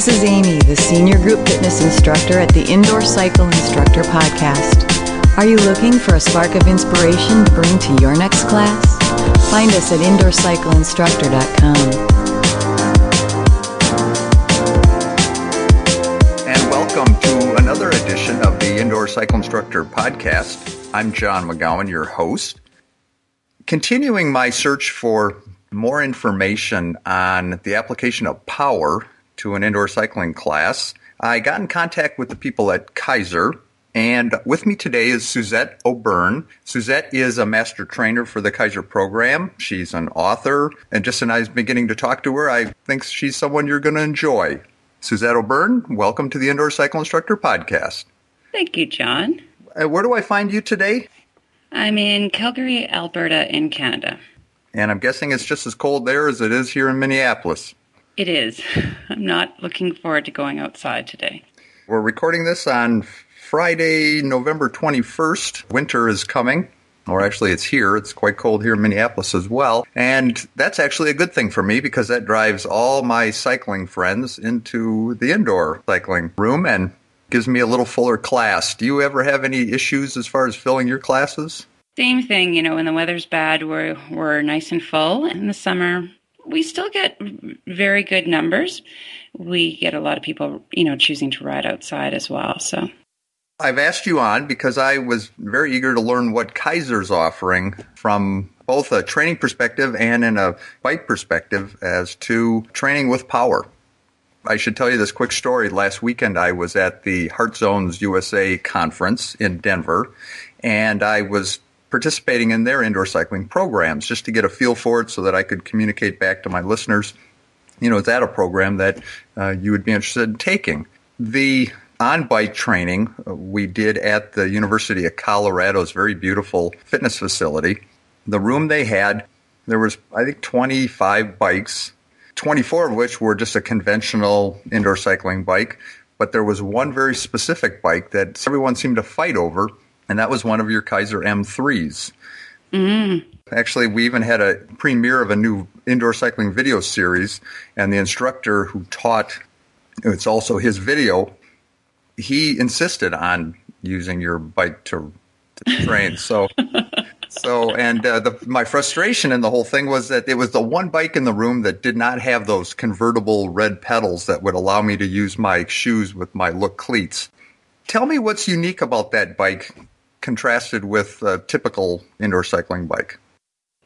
This is Amy, the Senior Group Fitness Instructor at the Indoor Cycle Instructor Podcast. Are you looking for a spark of inspiration to bring to your next class? Find us at indoorcycleinstructor.com. And welcome to another edition of the Indoor Cycle Instructor Podcast. I'm John McGowan, your host. Continuing my search for more information on the application of power to an indoor cycling class, I got in contact with the people at Keiser. And with me today is Suzette O'Byrne. Suzette is a master trainer for the Keiser program. She's an author, and just as I'm beginning to talk to her, I think she's someone you're going to enjoy. Suzette O'Byrne, welcome to the Indoor Cycle Instructor Podcast. Thank you, John. Uh, where do I find you today? I'm in Calgary, Alberta, in Canada. And I'm guessing it's just as cold there as it is here in Minneapolis. It is. I'm not looking forward to going outside today. We're recording this on Friday, November 21st. Winter is coming. Or actually, it's here. It's quite cold here in Minneapolis as well. And that's actually a good thing for me because that drives all my cycling friends into the indoor cycling room and gives me a little fuller class. Do you ever have any issues as far as filling your classes? Same thing, you know, when the weather's bad, we're, we're nice and full. In the summer, we still get very good numbers. We get a lot of people, you know, choosing to ride outside as well. So I've asked you on because I was very eager to learn what Keiser's offering from both a training perspective and in a bike perspective as to training with power. I should tell you this quick story. Last weekend, I was at the Heart Zones USA conference in Denver, and I was participating in their indoor cycling programs just to get a feel for it so that I could communicate back to my listeners. You know, is that a program that uh, you would be interested in taking? The on bike training uh, we did at the University of Colorado's very beautiful fitness facility. The room they had, there was, I think, 25 bikes 24 of which were just a conventional indoor cycling bike. But there was one very specific bike that everyone seemed to fight over, and that was one of your Keiser M3s. Mm. Actually, we even had a premiere of a new indoor cycling video series, and the instructor who taught it's also his video. He insisted on using your bike to, to train. So so, and uh, the, my frustration in the whole thing was that it was the one bike in the room that did not have those convertible red pedals that would allow me to use my shoes with my look cleats. Tell me what's unique about that bike contrasted with a typical indoor cycling bike.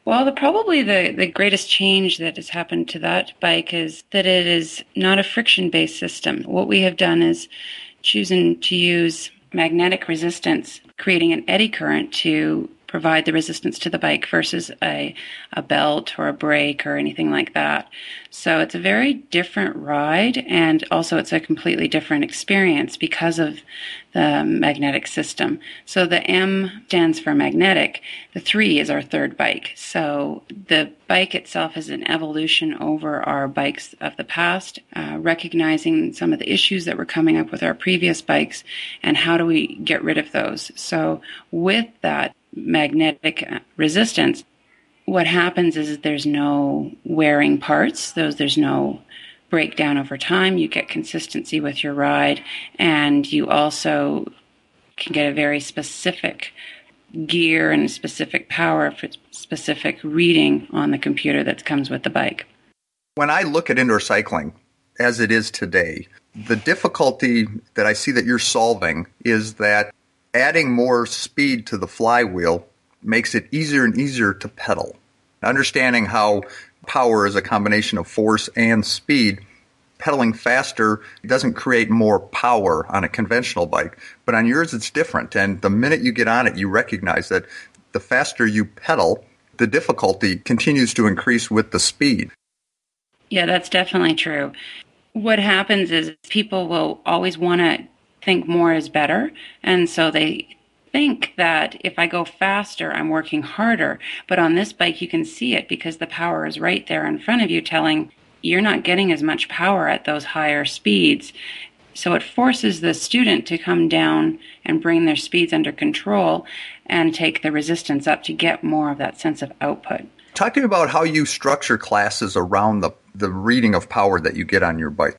Well, the, probably the, the greatest change that has happened to that bike is that it is not a friction based system. What we have done is chosen to use magnetic resistance, creating an eddy current to provide the resistance to the bike versus a, a belt or a brake or anything like that. So it's a very different ride and also it's a completely different experience because of the magnetic system. So the M stands for magnetic. The three is our third bike. So the bike itself is an evolution over our bikes of the past, uh, recognizing some of the issues that were coming up with our previous bikes and how do we get rid of those. So with that, magnetic resistance, what happens is there's no wearing parts. Those there's no breakdown over time. You get consistency with your ride, and you also can get a very specific gear and specific power for specific reading on the computer that comes with the bike. When I look at indoor cycling as it is today, the difficulty that I see that you're solving is that adding more speed to the flywheel makes it easier and easier to pedal. Understanding how power is a combination of force and speed, pedaling faster doesn't create more power on a conventional bike, but on yours it's different. And the minute you get on it, you recognize that the faster you pedal, the difficulty continues to increase with the speed. Yeah, that's definitely true. What happens is people will always want to think more is better. And so they think that if I go faster, I'm working harder. But on this bike, you can see it because the power is right there in front of you, telling you're not getting as much power at those higher speeds. So it forces the student to come down and bring their speeds under control and take the resistance up to get more of that sense of output. Talk to me about how you structure classes around the, the reading of power that you get on your bike.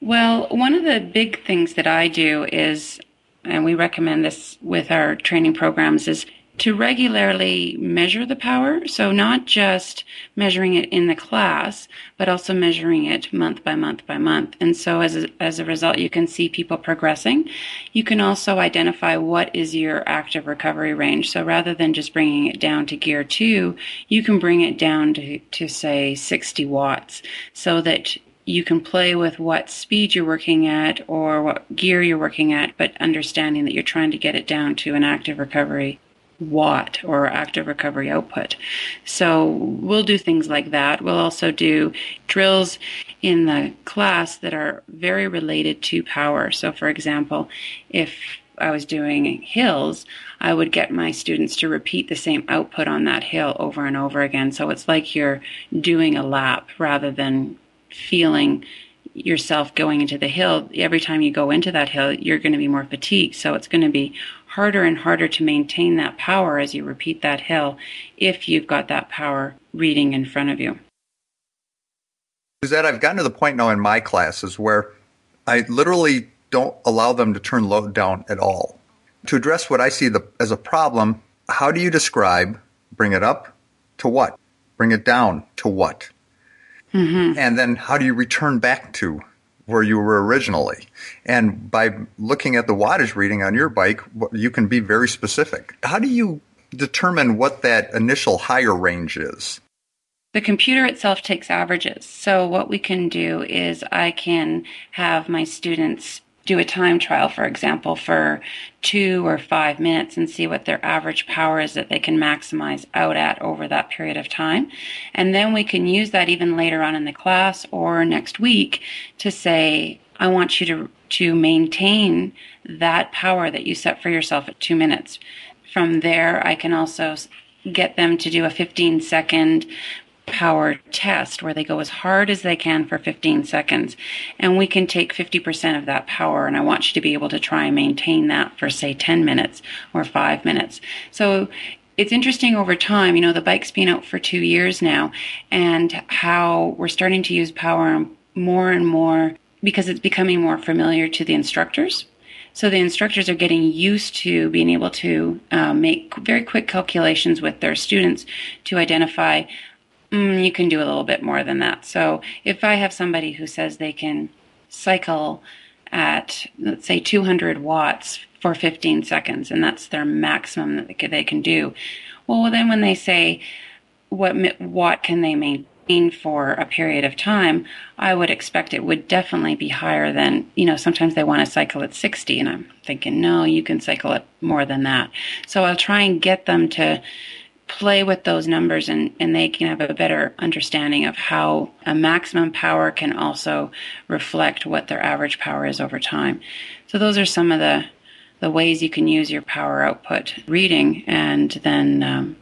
Well, one of the big things that I do is, and we recommend this with our training programs, is to regularly measure the power. So not just measuring it in the class, but also measuring it month by month by month. And so as a, as a result, you can see people progressing. You can also identify what is your active recovery range. So rather than just bringing it down to gear two, you can bring it down to, to say 60 watts so that you can play with what speed you're working at or what gear you're working at, but understanding that you're trying to get it down to an active recovery watt or active recovery output. So we'll do things like that. We'll also do drills in the class that are very related to power. So for example, if I was doing hills, I would get my students to repeat the same output on that hill over and over again. So it's like you're doing a lap rather than feeling yourself going into the hill. Every time you go into that hill, you're going to be more fatigued. So it's going to be harder and harder to maintain that power as you repeat that hill if you've got that power reading in front of you. That I've gotten to the point now in my classes where I literally don't allow them to turn load down at all. To address what I see the, as a problem, how do you describe bring it up to what? Bring it down to what? Mm-hmm. And then how do you return back to where you were originally. And by looking at the wattage reading on your bike, you can be very specific. How do you determine what that initial higher range is? The computer itself takes averages. So what we can do is I can have my students do a time trial, for example, for two or five minutes and see what their average power is that they can maximize out at over that period of time. And then we can use that even later on in the class or next week to say, I want you to, to maintain that power that you set for yourself at two minutes. From there, I can also get them to do a 15 second power test where they go as hard as they can for 15 seconds and we can take 50% of that power and I want you to be able to try and maintain that for say 10 minutes or 5 minutes. So it's interesting over time, you know, the bike's been out for 2 years now and how we're starting to use power more and more because it's becoming more familiar to the instructors. So the instructors are getting used to being able to um, make very quick calculations with their students to identify mm, you can do a little bit more than that. So if I have somebody who says they can cycle at, let's say, 200 watts for 15 seconds, and that's their maximum that they can do, well, then when they say, what watt can they maintain for a period of time, I would expect it would definitely be higher than, you know, sometimes they want to cycle at 60, and I'm thinking, no, you can cycle it more than that. So I'll try and get them to play with those numbers and, and they can have a better understanding of how a maximum power can also reflect what their average power is over time. So those are some of the the ways you can use your power output reading and then um,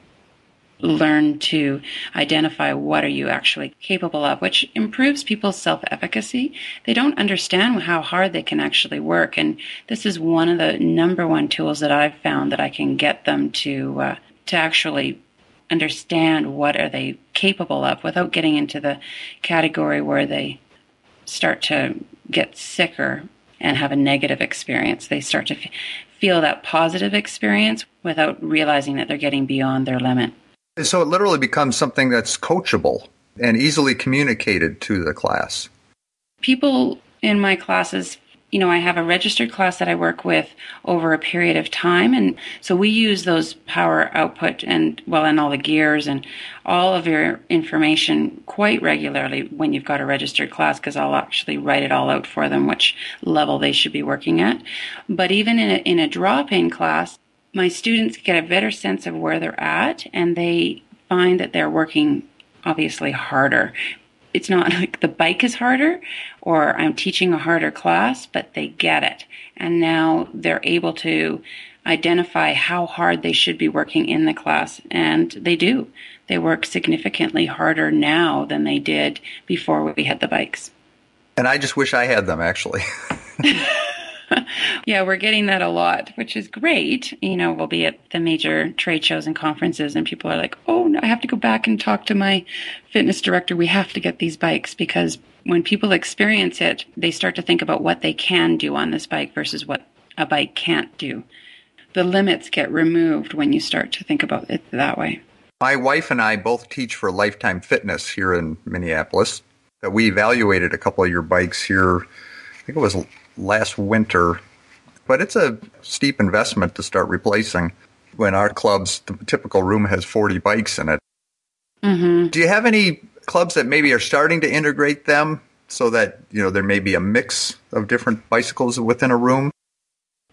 learn to identify what are you actually capable of which improves people's self-efficacy they don't understand how hard they can actually work and this is one of the number one tools that i've found that i can get them to uh, to actually understand what are they capable of without getting into the category where they start to get sicker and have a negative experience. They start to f- feel that positive experience without realizing that they're getting beyond their limit. So it literally becomes something that's coachable and easily communicated to the class. People in my classes you know, I have a registered class that I work with over a period of time. And so we use those power output and, well, and all the gears and all of your information quite regularly when you've got a registered class because I'll actually write it all out for them, which level they should be working at. But even in a, in a drop in class, my students get a better sense of where they're at and they find that they're working obviously harder it's not like the bike is harder or I'm teaching a harder class, but they get it. And now they're able to identify how hard they should be working in the class. And they do. They work significantly harder now than they did before we had the bikes. And I just wish I had them actually. yeah, we're getting that a lot, which is great. You know, we'll be at the major trade shows and conferences, and people are like, oh, no, I have to go back and talk to my fitness director. We have to get these bikes because when people experience it, they start to think about what they can do on this bike versus what a bike can't do. The limits get removed when you start to think about it that way. My wife and I both teach for Lifetime Fitness here in Minneapolis. That we evaluated a couple of your bikes here. I think it was last winter, but it's a steep investment to start replacing. When our clubs, the typical room has 40 bikes in it. Mm-hmm. Do you have any clubs that maybe are starting to integrate them so that you know there may be a mix of different bicycles within a room?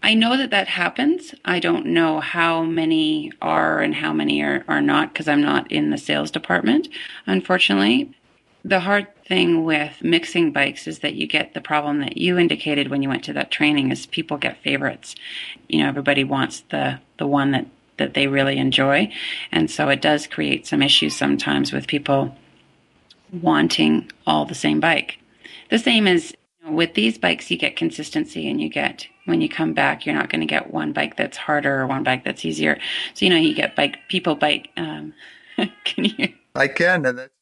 I know that that happens. I don't know how many are and how many are, are not because I'm not in the sales department, unfortunately. The hard thing with mixing bikes is that you get the problem that you indicated when you went to that training is people get favorites. You know, everybody wants the the one that that they really enjoy, and so it does create some issues sometimes with people wanting all the same bike. The same as you know, with these bikes, you get consistency, and you get when you come back, you're not going to get one bike that's harder or one bike that's easier. So you know, you get bike people bike. Um, can you? I can, and that's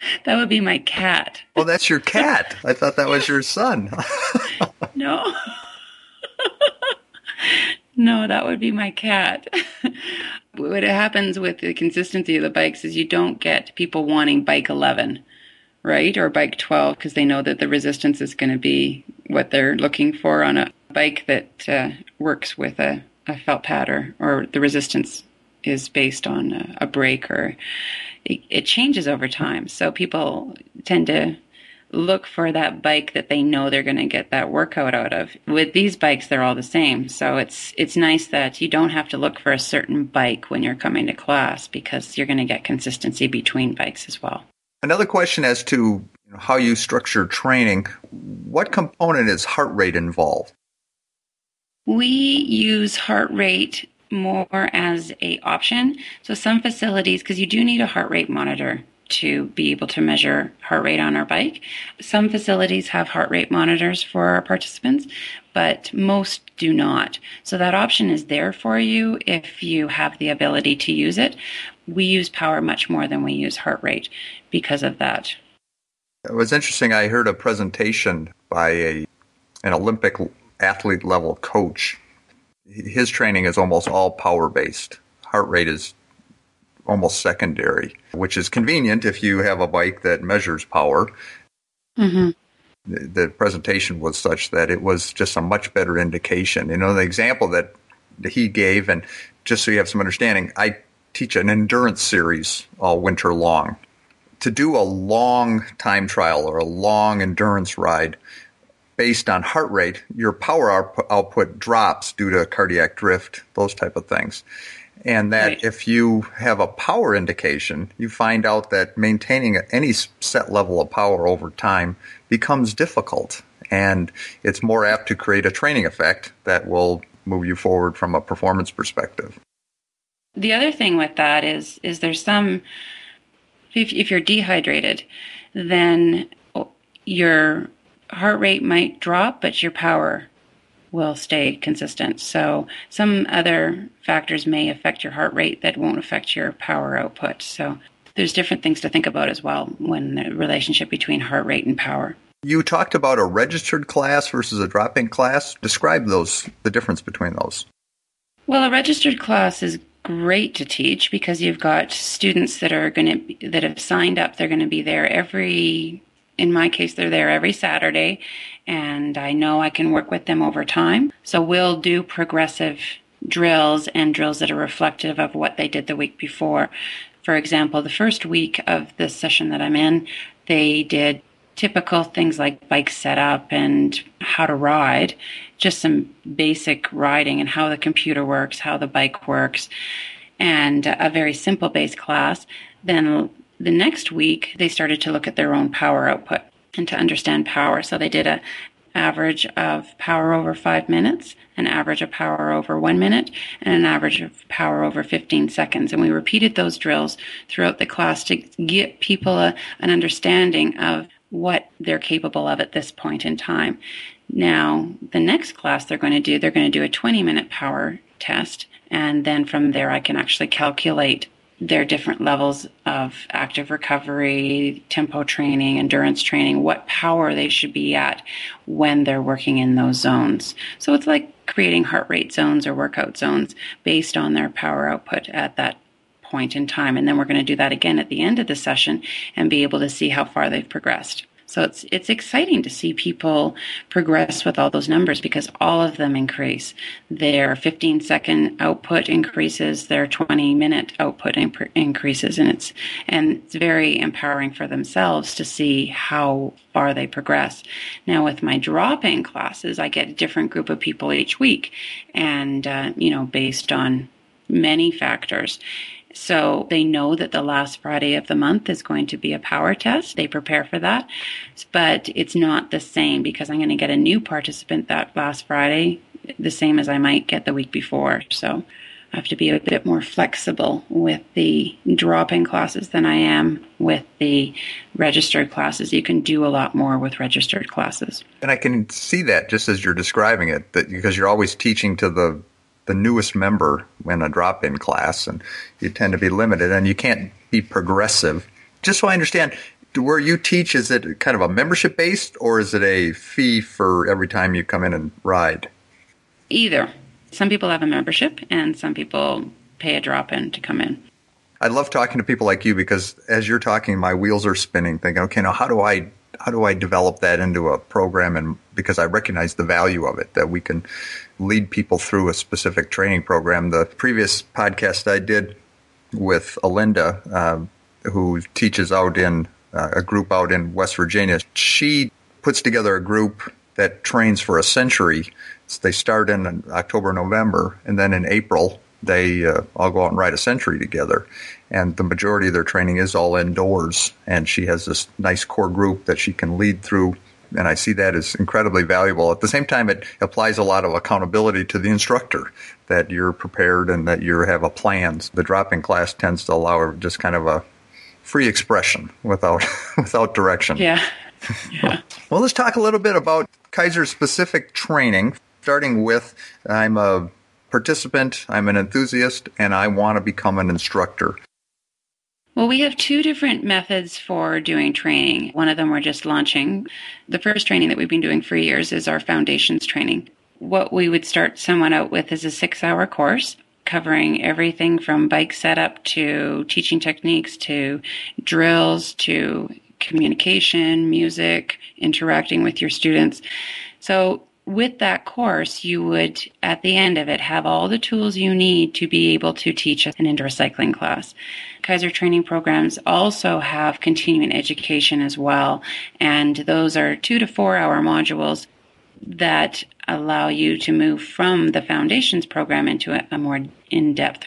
that would be my cat. Oh, that's your cat. I thought that was your son. no. no, that would be my cat. what happens with the consistency of the bikes is you don't get people wanting bike 11, right? Or bike 12 because they know that the resistance is going to be what they're looking for on a bike that uh, works with a, a felt pad or, or the resistance is based on a, a brake or it, it changes over time. So people tend to look for that bike that they know they're going to get that workout out of. With these bikes, they're all the same. So it's it's nice that you don't have to look for a certain bike when you're coming to class because you're going to get consistency between bikes as well. Another question as to how you structure training. What component is heart rate involved? We use heart rate more as a option. So some facilities, because you do need a heart rate monitor to be able to measure heart rate on our bike. Some facilities have heart rate monitors for our participants, but most do not. So that option is there for you if you have the ability to use it. We use power much more than we use heart rate because of that. It was interesting. I heard a presentation by a an Olympic athlete level coach his training is almost all power based. Heart rate is almost secondary, which is convenient if you have a bike that measures power. Mm-hmm. The, the presentation was such that it was just a much better indication. You know, the example that he gave, and just so you have some understanding, I teach an endurance series all winter long. To do a long time trial or a long endurance ride, based on heart rate, your power output drops due to cardiac drift, those type of things. And that right. if you have a power indication, you find out that maintaining any set level of power over time becomes difficult. And it's more apt to create a training effect that will move you forward from a performance perspective. The other thing with that is is there's some if, if you're dehydrated, then your heart rate might drop, but your power will stay consistent. So some other factors may affect your heart rate that won't affect your power output. So there's different things to think about as well when the relationship between heart rate and power. You talked about a registered class versus a drop-in class. Describe those the difference between those. Well, a registered class is great to teach because you've got students that are going to that have signed up. They're going to be there every in my case, they're there every Saturday, and I know I can work with them over time. So we'll do progressive drills and drills that are reflective of what they did the week before. For example, the first week of this session that I'm in, they did typical things like bike setup and how to ride, just some basic riding and how the computer works, how the bike works, and a very simple base class. Then the next week, they started to look at their own power output and to understand power. So they did a average of power over five minutes, an average of power over one minute, and an average of power over 15 seconds. And we repeated those drills throughout the class to get people a, an understanding of what they're capable of at this point in time. Now, the next class they're going to do, they're going to do a 20 minute power test. And then from there, I can actually calculate their different levels of active recovery, tempo training, endurance training, what power they should be at when they're working in those zones. So it's like creating heart rate zones or workout zones based on their power output at that point in time. And then we're going to do that again at the end of the session and be able to see how far they've progressed. So it's it's exciting to see people progress with all those numbers because all of them increase. Their 15 second output increases, their 20 minute output imp- increases, and it's and it's very empowering for themselves to see how far they progress. Now with my drop in classes, I get a different group of people each week, and uh, you know based on many factors. So they know that the last Friday of the month is going to be a power test. They prepare for that. But it's not the same because I'm going to get a new participant that last Friday, the same as I might get the week before. So I have to be a bit more flexible with the drop in classes than I am with the registered classes. You can do a lot more with registered classes. And I can see that just as you're describing it, that because you're always teaching to the the newest member in a drop in class, and you tend to be limited and you can't be progressive. Just so I understand, where you teach, is it kind of a membership based or is it a fee for every time you come in and ride? Either. Some people have a membership and some people pay a drop in to come in. I love talking to people like you because as you're talking, my wheels are spinning, thinking, okay, now how do I how do I develop that into a program? And because I recognize the value of it, that we can lead people through a specific training program. The previous podcast I did with Alinda, uh, who teaches out in uh, a group out in West Virginia, she puts together a group that trains for a century. They start in October, November, and then in April they uh, all go out and ride a century together. And the majority of their training is all indoors. And she has this nice core group that she can lead through. And I see that as incredibly valuable. At the same time, it applies a lot of accountability to the instructor that you're prepared and that you have a plan. The drop-in class tends to allow just kind of a free expression without without direction. Yeah. yeah. well, let's talk a little bit about Keiser specific training. Starting with, I'm a participant, I'm an enthusiast, and I want to become an instructor. Well, we have two different methods for doing training. One of them we're just launching. The first training that we've been doing for years is our foundations training. What we would start someone out with is a six hour course covering everything from bike setup to teaching techniques to drills to communication, music, interacting with your students. So with that course, you would, at the end of it, have all the tools you need to be able to teach an indoor cycling class. Keiser training programs also have continuing education as well, and those are two to four hour modules that allow you to move from the foundations program into a, a more in depth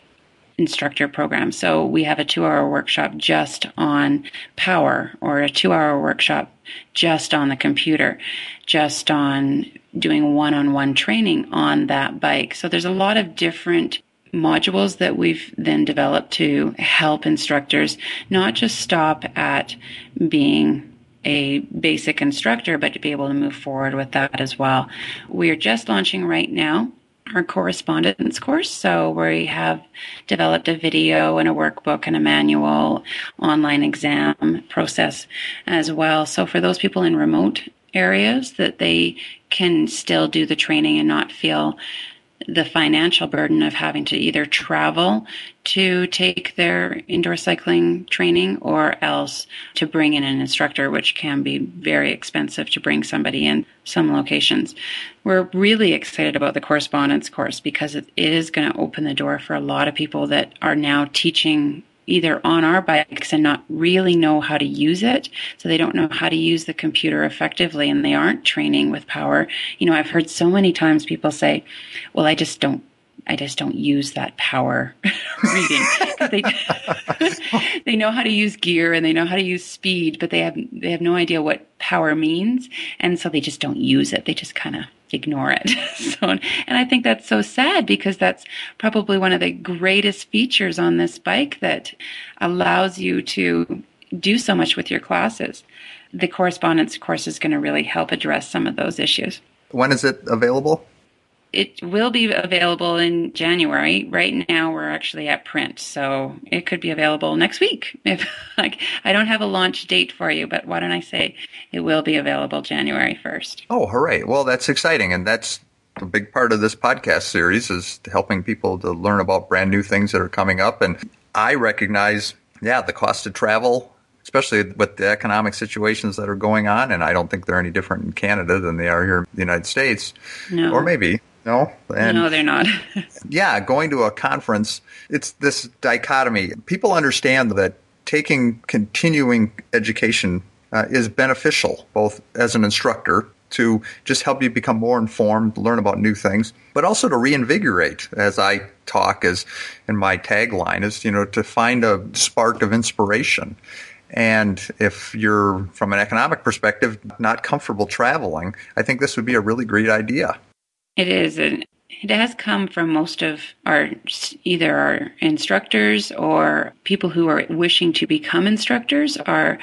instructor program. So we have a two hour workshop just on power or a two hour workshop just on the computer, just on doing one on one training on that bike. So there's a lot of different modules that we've then developed to help instructors not just stop at being a basic instructor, but to be able to move forward with that as well. We are just launching right now our correspondence course. So we have developed a video and a workbook and a manual online exam process as well. So for those people in remote areas that they can still do the training and not feel the financial burden of having to either travel to take their indoor cycling training or else to bring in an instructor, which can be very expensive to bring somebody in some locations. We're really excited about the correspondence course because it is going to open the door for a lot of people that are now teaching either on our bikes and not really know how to use it. So they don't know how to use the computer effectively and they aren't training with power. You know, I've heard so many times people say, well, I just don't I just don't use that power reading. they they know how to use gear and they know how to use speed, but they have they have no idea what power means, and so they just don't use it. They just kind of ignore it. so, and I think that's so sad because that's probably one of the greatest features on this bike that allows you to do so much with your classes. The correspondence course is going to really help address some of those issues. When is it available? It will be available in January. Right now, we're actually at print, so it could be available next week. If like, I don't have a launch date for you, but why don't I say it will be available January first? Oh, hooray! Well, that's exciting, and that's a big part of this podcast series is helping people to learn about brand new things that are coming up. And I recognize, yeah, the cost of travel, especially with the economic situations that are going on, and I don't think they're any different in Canada than they are here in the United States. No. Or maybe no, and no, they're not. yeah, going to a conference, it's this dichotomy. People understand that taking continuing education uh, is beneficial, both as an instructor to just help you become more informed, learn about new things, but also to reinvigorate. As I talk, as in my tagline is, you know, to find a spark of inspiration. And if you're, from an economic perspective, not comfortable traveling, I think this would be a really great idea. It is. And it has come from most of our either our instructors or people who are wishing to become instructors are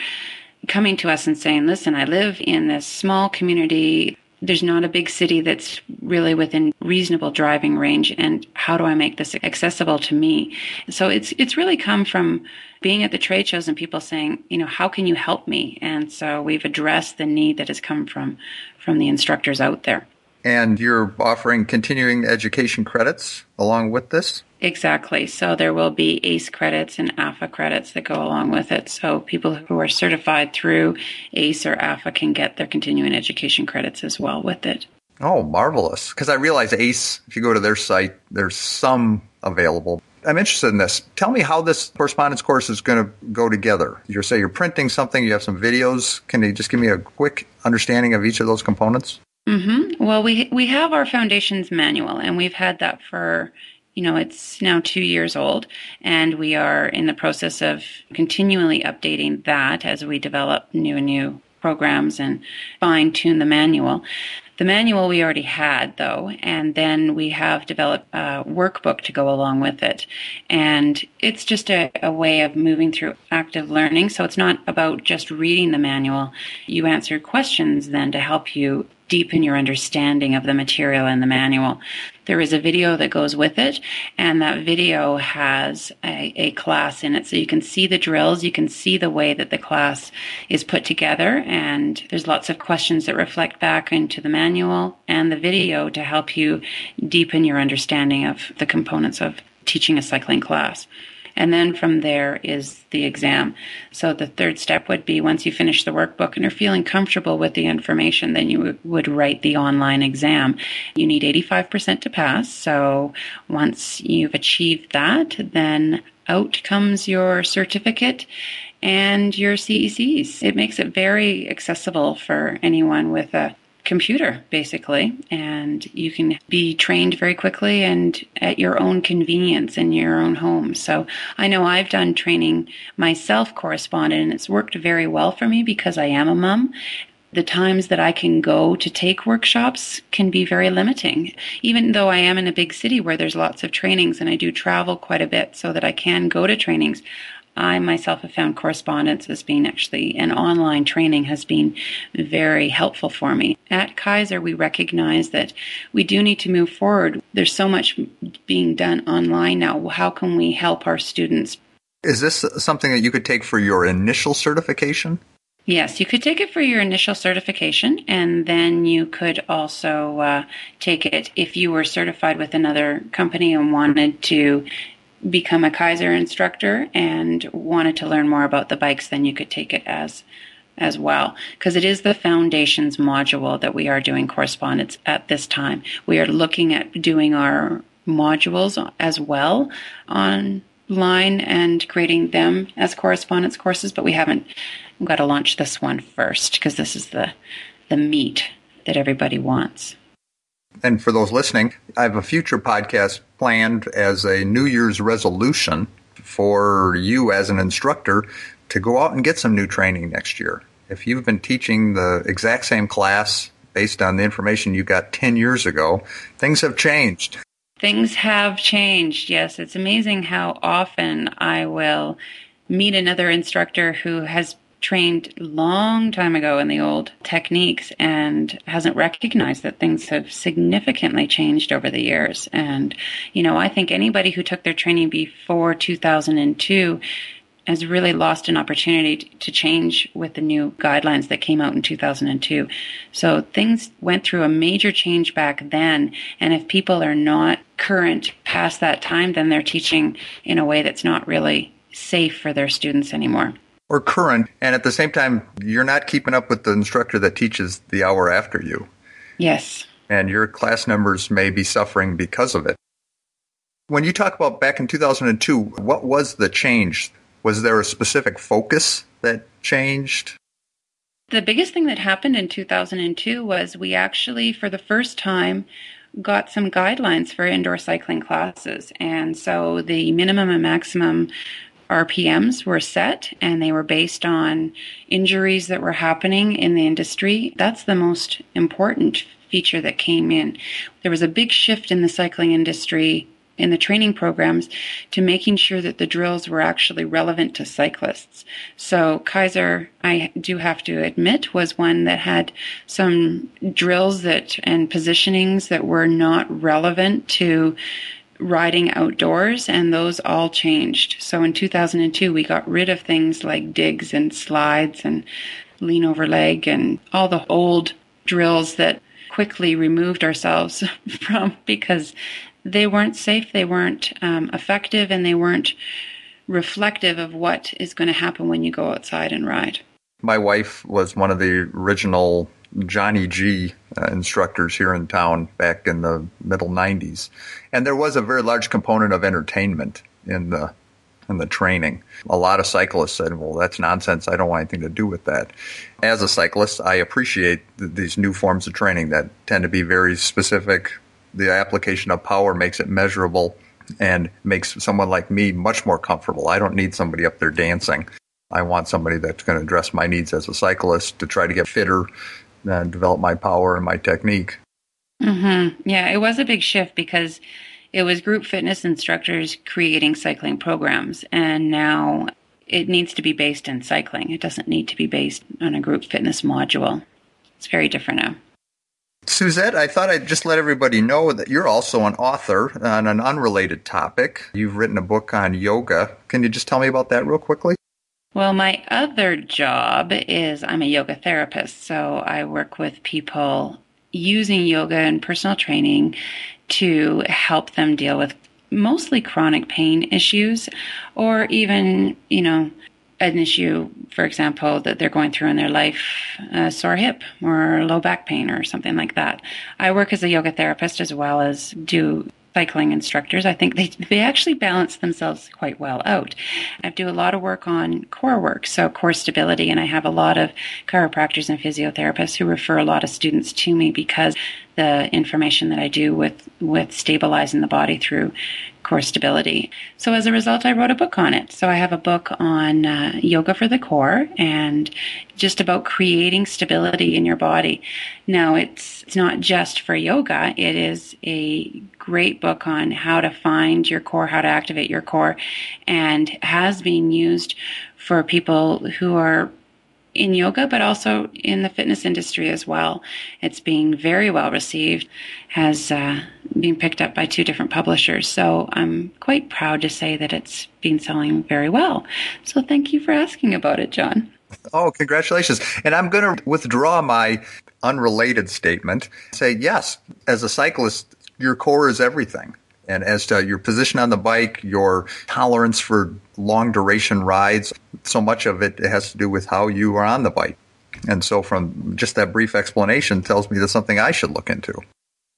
coming to us and saying, listen, I live in this small community. There's not a big city that's really within reasonable driving range. And how do I make this accessible to me? So it's, it's really come from being at the trade shows and people saying, you know, how can you help me? And so we've addressed the need that has come from, from the instructors out there. And you're offering continuing education credits along with this? Exactly. So there will be ACE credits and AFA credits that go along with it. So people who are certified through ACE or AFA can get their continuing education credits as well with it. Oh, marvelous. Because I realize ACE, if you go to their site, there's some available. I'm interested in this. Tell me how this correspondence course is going to go together. You say you're printing something, you have some videos. Can you just give me a quick understanding of each of those components? Mm-hmm. Well, we we have our foundations manual, and we've had that for you know it's now two years old, and we are in the process of continually updating that as we develop new and new programs and fine tune the manual. The manual we already had, though, and then we have developed a workbook to go along with it. And it's just a, a, way of moving through active learning. So it's not about just reading the manual. You answer questions then to help you deepen your understanding of the material in the manual. There is a video that goes with it, and that video has a, a, class in it. So you can see the drills, you can see the way that the class is put together, and there's lots of questions that reflect back into the manual and the video to help you deepen your understanding of the components of teaching a cycling class. And then from there is the exam. So the third step would be once you finish the workbook and are feeling comfortable with the information, then you would write the online exam. You need 85% to pass. So once you've achieved that, then out comes your certificate and your CECs. It makes it very accessible for anyone with a computer basically and you can be trained very quickly and at your own convenience in your own home so i know i've done training myself correspondent and it's worked very well for me because i am a mom the times that I can go to take workshops can be very limiting. Even though I am in a big city where there's lots of trainings and I do travel quite a bit so that I can go to trainings, I myself have found correspondence as being actually an online training has been very helpful for me. At Keiser, we recognize that we do need to move forward. There's so much being done online now. How can we help our students? Is this something that you could take for your initial certification? Yes, you could take it for your initial certification, and then you could also uh, take it if you were certified with another company and wanted to become a Keiser instructor and wanted to learn more about the bikes, then you could take it as as well because it is the foundations module that we are doing correspondence at this time. We are looking at doing our modules as well online and creating them as correspondence courses, but we haven't got to launch this one first because this is the the meat that everybody wants. And for those listening, I have a future podcast planned as a New Year's resolution for you as an instructor to go out and get some new training next year. If you've been teaching the exact same class based on the information you got 10 years ago, things have changed. Things have changed, yes. It's amazing how often I will meet another instructor who has trained long time ago in the old techniques and hasn't recognized that things have significantly changed over the years. And, you know, I think anybody who took their training before 2002 has really lost an opportunity to change with the new guidelines that came out in 2002. So things went through a major change back then. And if people are not current past that time, then they're teaching in a way that's not really safe for their students anymore or current, and at the same time, you're not keeping up with the instructor that teaches the hour after you. Yes. And your class numbers may be suffering because of it. When you talk about back in 2002, what was the change? Was there a specific focus that changed? The biggest thing that happened in 2002 was we actually, for the first time, got some guidelines for indoor cycling classes. And so the minimum and maximum RPMs were set and they were based on injuries that were happening in the industry. That's the most important feature that came in. There was a big shift in the cycling industry in the training programs to making sure that the drills were actually relevant to cyclists. So Keiser, I do have to admit, was one that had some drills that and positionings that were not relevant to riding outdoors, and those all changed. So in 2002, we got rid of things like digs and slides and lean over leg and all the old drills that quickly removed ourselves from because they weren't safe, they weren't um, effective, and they weren't reflective of what is going to happen when you go outside and ride. My wife was one of the original Johnny G uh, instructors here in town back in the middle 90s. And there was a very large component of entertainment in the in the training. A lot of cyclists said, "Well, that's nonsense. I don't want anything to do with that." As a cyclist, I appreciate th- these new forms of training that tend to be very specific. The application of power makes it measurable and makes someone like me much more comfortable. I don't need somebody up there dancing. I want somebody that's going to address my needs as a cyclist to try to get fitter, and develop my power and my technique. Mm-hmm. Yeah, it was a big shift because it was group fitness instructors creating cycling programs, and now it needs to be based in cycling. It doesn't need to be based on a group fitness module. It's very different now. Suzette, I thought I'd just let everybody know that you're also an author on an unrelated topic. You've written a book on yoga. Can you just tell me about that real quickly? Well, my other job is I'm a yoga therapist. So I work with people using yoga and personal training to help them deal with mostly chronic pain issues or even, you know, an issue, for example, that they're going through in their life, a sore hip or low back pain or something like that. I work as a yoga therapist as well as do cycling instructors. I think they they actually balance themselves quite well out. I do a lot of work on core work, so core stability, and I have a lot of chiropractors and physiotherapists who refer a lot of students to me because the information that I do with with stabilizing the body through core stability. So as a result, I wrote a book on it. So I have a book on uh, yoga for the core and just about creating stability in your body. Now it's it's not just for yoga. It is a great book on how to find your core, how to activate your core, and has been used for people who are in yoga, but also in the fitness industry as well. It's being very well received, has uh, been picked up by two different publishers. So I'm quite proud to say that it's been selling very well. So thank you for asking about it, John. Oh, congratulations. And I'm going to withdraw my unrelated statement. Say, yes, as a cyclist, your core is everything and as to your position on the bike, your tolerance for long duration rides, so much of it has to do with how you are on the bike. And so, from just that brief explanation, tells me that's something I should look into.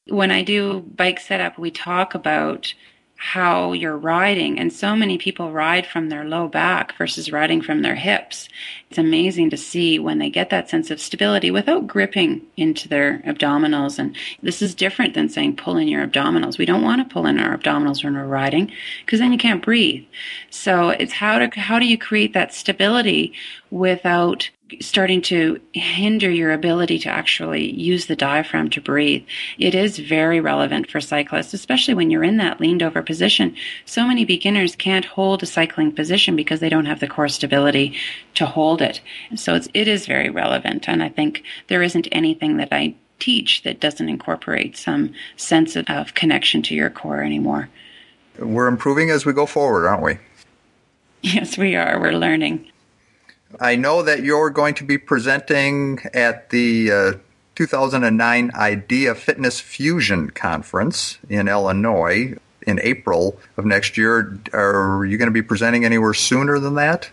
When I do bike setup, we talk about how you're riding. And so many people ride from their low back versus riding from their hips. It's amazing to see when they get that sense of stability without gripping into their abdominals. And this is different than saying pull in your abdominals. We don't want to pull in our abdominals when we're riding because then you can't breathe. So it's how to, how do you create that stability without starting to hinder your ability to actually use the diaphragm to breathe. It is very relevant for cyclists, especially when you're in that leaned over position. So many beginners can't hold a cycling position because they don't have the core stability to hold it. So it's, it is very relevant. And I think there isn't anything that I teach that doesn't incorporate some sense of connection to your core anymore. We're improving as we go forward, aren't we? Yes, we are. We're learning. I know that you're going to be presenting at the uh, 2009 IDEA Fitness Fusion Conference in Illinois in April of next year. Are you going to be presenting anywhere sooner than that?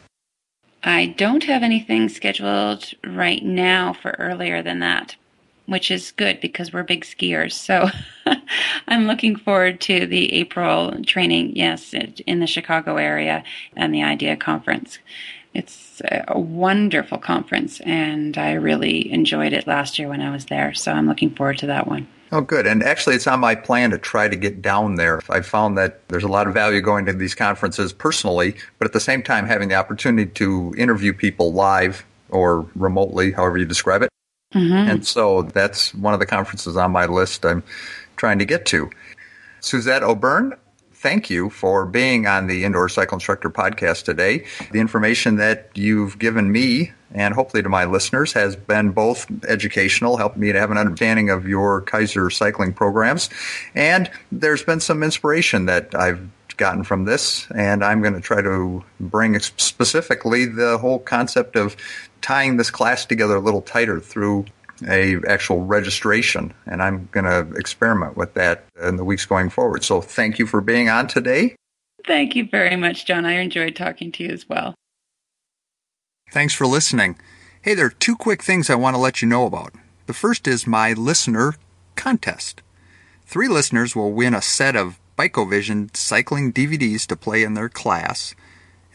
I don't have anything scheduled right now for earlier than that, which is good because we're big skiers. So I'm looking forward to the April training, yes, in the Chicago area and the IDEA conference. It's a wonderful conference, and I really enjoyed it last year when I was there. So I'm looking forward to that one. Oh, good. And actually, it's on my plan to try to get down there. I found that there's a lot of value going to these conferences personally, but at the same time, having the opportunity to interview people live or remotely, however you describe it. Mm-hmm. And so that's one of the conferences on my list I'm trying to get to. Suzette O'Byrne, thank you for being on the Indoor Cycle Instructor podcast today. The information that you've given me and hopefully to my listeners has been both educational, helped me to have an understanding of your Keiser cycling programs, and there's been some inspiration that I've gotten from this, and I'm going to try to bring specifically the whole concept of tying this class together a little tighter through a actual registration, and I'm going to experiment with that in the weeks going forward. So thank you for being on today. Thank you very much, John. I enjoyed talking to you as well. Thanks for listening. Hey, there are two quick things I want to let you know about. The first is my listener contest. Three listeners will win a set of Bike-O-Vision cycling DVDs to play in their class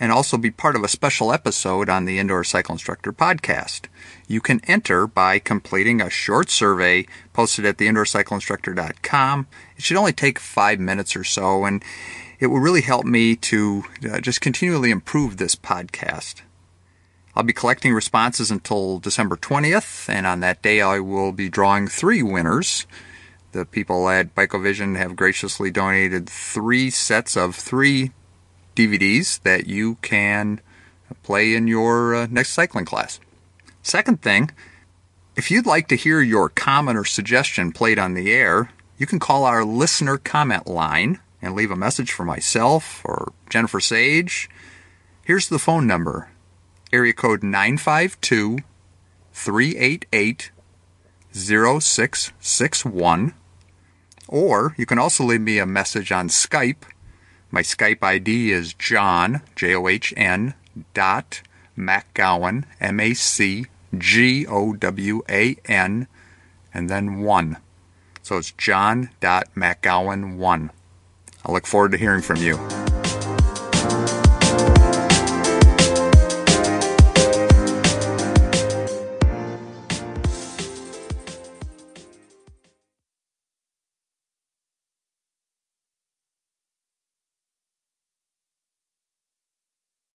and also be part of a special episode on the Indoor Cycle Instructor podcast. You can enter by completing a short survey posted at theindoorcycleinstructor.com. It should only take five minutes or so, and it will really help me to uh, just continually improve this podcast. I'll be collecting responses until December 20th, and on that day I will be drawing three winners. The people at Bike-O-Vision have graciously donated three sets of three DVDs that you can play in your uh, next cycling class. Second thing, if you'd like to hear your comment or suggestion played on the air, you can call our listener comment line and leave a message for myself or Jennifer Sage. Here's the phone number area code 952 388 0661. Or you can also leave me a message on Skype my Skype ID is John, J O H N, dot MacGowan, M A C G O W A N, and then 1. So it's John dot MacGowan 1. I look forward to hearing from you.